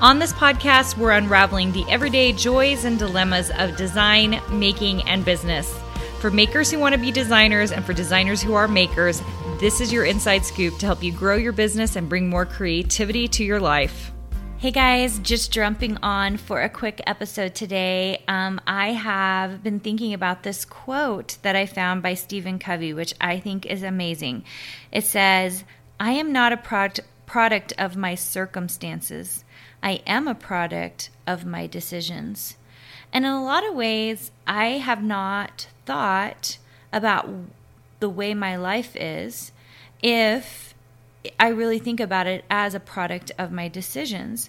On this podcast, we're unraveling the everyday joys and dilemmas of design, making, and business. For makers who want to be designers and for designers who are makers, this is your inside scoop to help you grow your business and bring more creativity to your life. Hey guys, just jumping on for a quick episode today. Um, I have been thinking about this quote that I found by Stephen Covey, which I think is amazing. It says, I am not a product, product of my circumstances. I am a product of my decisions. And in a lot of ways, I have not thought about the way my life is if I really think about it as a product of my decisions.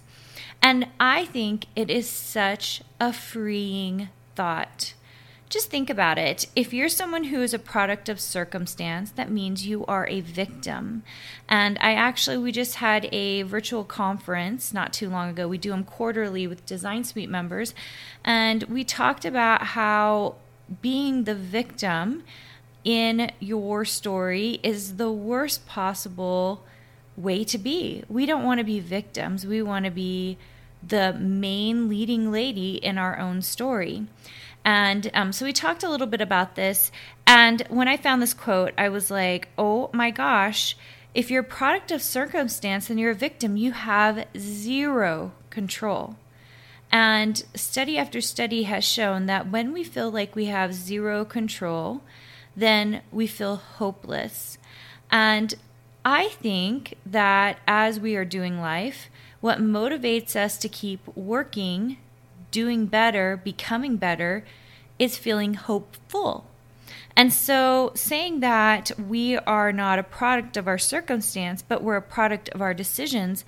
And I think it is such a freeing thought just think about it. If you're someone who is a product of circumstance, that means you are a victim. And I actually, we just had a virtual conference not too long ago. We do them quarterly with Design Suite members. And we talked about how being the victim in your story is the worst possible way to be. We don't want to be victims, we want to be the main leading lady in our own story. And um, so we talked a little bit about this. And when I found this quote, I was like, oh my gosh, if you're a product of circumstance and you're a victim, you have zero control. And study after study has shown that when we feel like we have zero control, then we feel hopeless. And I think that as we are doing life, what motivates us to keep working doing better, becoming better, is feeling hopeful. And so, saying that we are not a product of our circumstance, but we're a product of our decisions,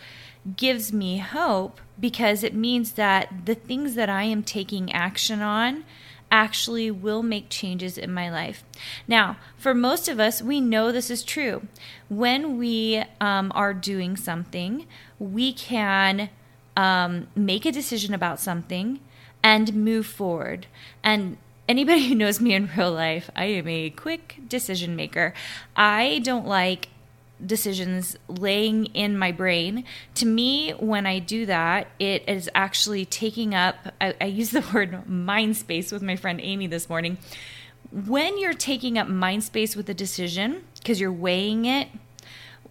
gives me hope because it means that the things that I am taking action on actually will make changes in my life. Now, for most of us, we know this is true. When we um, are doing something, we can um, make a decision about something and move forward. And anybody who knows me in real life, I am a quick decision maker. I don't like decisions laying in my brain. To me, when I do that, it is actually taking up, I, I use the word mind space with my friend Amy this morning. When you're taking up mind space with a decision, because you're weighing it,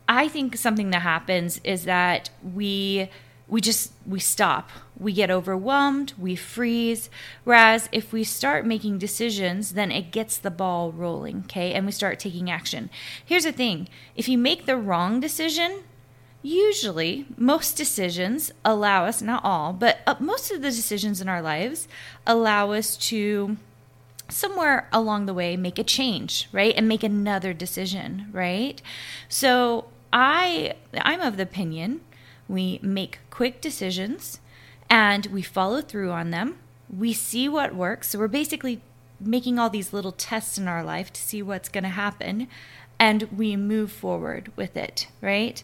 I think something that happens is that we we just we stop. We get overwhelmed we freeze whereas if we start making decisions then it gets the ball rolling okay? And we start taking action. Here's the thing. If you make the wrong decision usually most decisions allow us not all but uh, most of the decisions in our lives allow us to somewhere along the way make a change right? And make another decision right? So I I'm of the opinion we make quick decisions and we follow through on them. We see what works. So we're basically making all these little tests in our life to see what's going to happen and we move forward with it, right?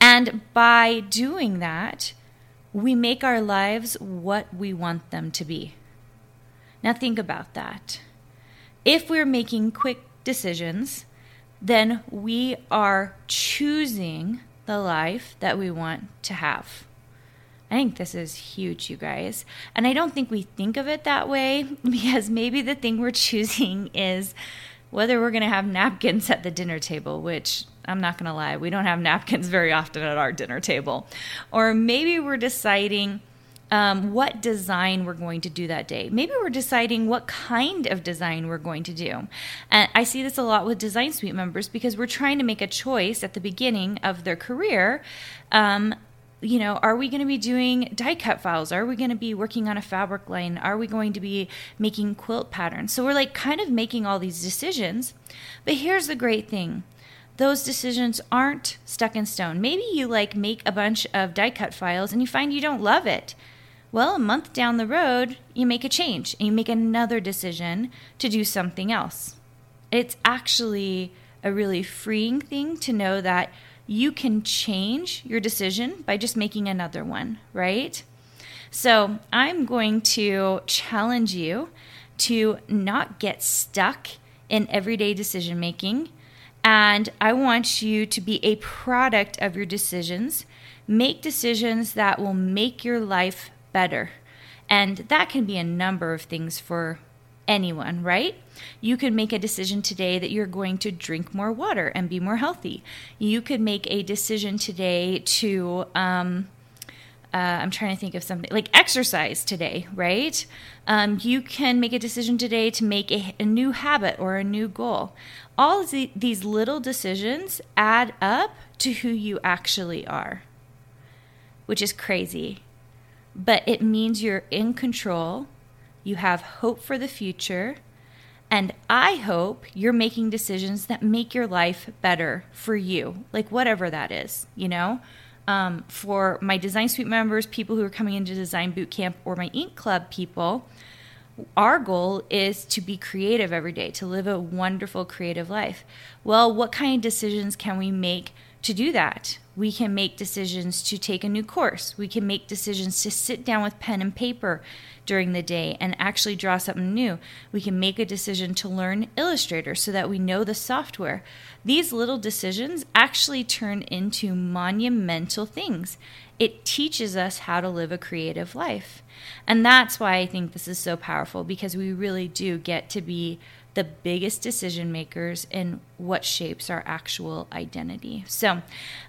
And by doing that, we make our lives what we want them to be. Now, think about that. If we're making quick decisions, then we are choosing the life that we want to have. I think this is huge, you guys. And I don't think we think of it that way because maybe the thing we're choosing is whether we're going to have napkins at the dinner table, which I'm not going to lie, we don't have napkins very often at our dinner table. Or maybe we're deciding um, what design we're going to do that day. Maybe we're deciding what kind of design we're going to do. And I see this a lot with Design Suite members because we're trying to make a choice at the beginning of their career. Um, you know, are we going to be doing die cut files? Are we going to be working on a fabric line? Are we going to be making quilt patterns? So we're like kind of making all these decisions. But here's the great thing those decisions aren't stuck in stone. Maybe you like make a bunch of die cut files and you find you don't love it. Well, a month down the road, you make a change and you make another decision to do something else. It's actually a really freeing thing to know that you can change your decision by just making another one, right? So I'm going to challenge you to not get stuck in everyday decision making. And I want you to be a product of your decisions. Make decisions that will make your life better. And that can be a number of things for anyone, right? You could make a decision today that you're going to drink more water and be more healthy. You could make a decision today to, um, uh, I'm trying to think of something like exercise today, right? Um, you can make a decision today to make a, a new habit or a new goal. All the, these little decisions add up to who you actually are, which is crazy. But it means you're in control you have hope for the future, and I hope you're making decisions that make your life better for you, like whatever that is, you know? Um, for my Design Suite members, people who are coming into Design Boot Camp, or my Ink Club people, our goal is to be creative every day, to live a wonderful creative life. Well, what kind of decisions can we make to do that? We can make decisions to take a new course. We can make decisions to sit down with pen and paper during the day and actually draw something new. We can make a decision to learn Illustrator so that we know the software. These little decisions actually turn into monumental things. It teaches us how to live a creative life. And that's why I think this is so powerful because we really do get to be the biggest decision makers in what shapes our actual identity. So,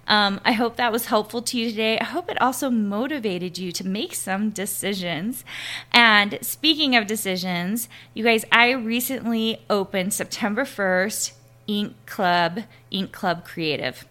um, I hope that was helpful to you today. I hope it also motivated you to make some decisions. And speaking of decisions, you guys, I recently opened September 1st Ink Club, Ink Club Creative.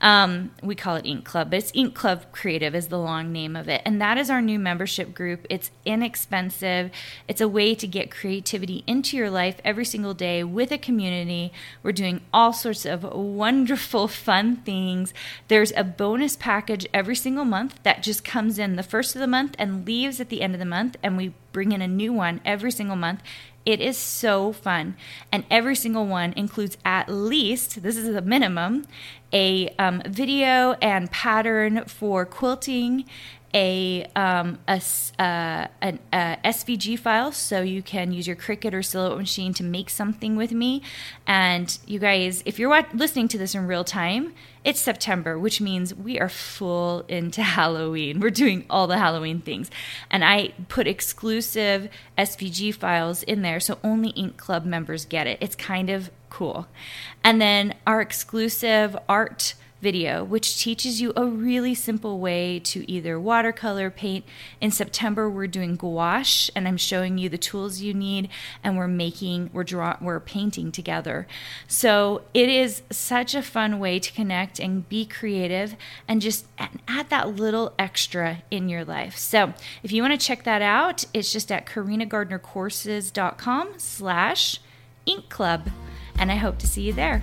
Um, we call it Ink Club, but it's Ink Club Creative is the long name of it. And that is our new membership group. It's inexpensive. It's a way to get creativity into your life every single day with a community. We're doing all sorts of wonderful, fun things. There's a bonus package every single month that just comes in the first of the month and leaves at the end of the month. And we bring in a new one every single month. It is so fun. And every single one includes at least, this is the minimum, a um, video and pattern for quilting a, um, a, uh, an a SVG file so you can use your Cricut or Silhouette machine to make something with me. And you guys, if you're listening to this in real time, it's September, which means we are full into Halloween. We're doing all the Halloween things. And I put exclusive SVG files in there so only Ink Club members get it. It's kind of cool. And then our exclusive art video, which teaches you a really simple way to either watercolor, paint. In September, we're doing gouache, and I'm showing you the tools you need, and we're making, we're draw, we're painting together. So it is such a fun way to connect and be creative, and just add that little extra in your life. So if you want to check that out, it's just at karinagardnercourses.com/slash ink club, and I hope to see you there.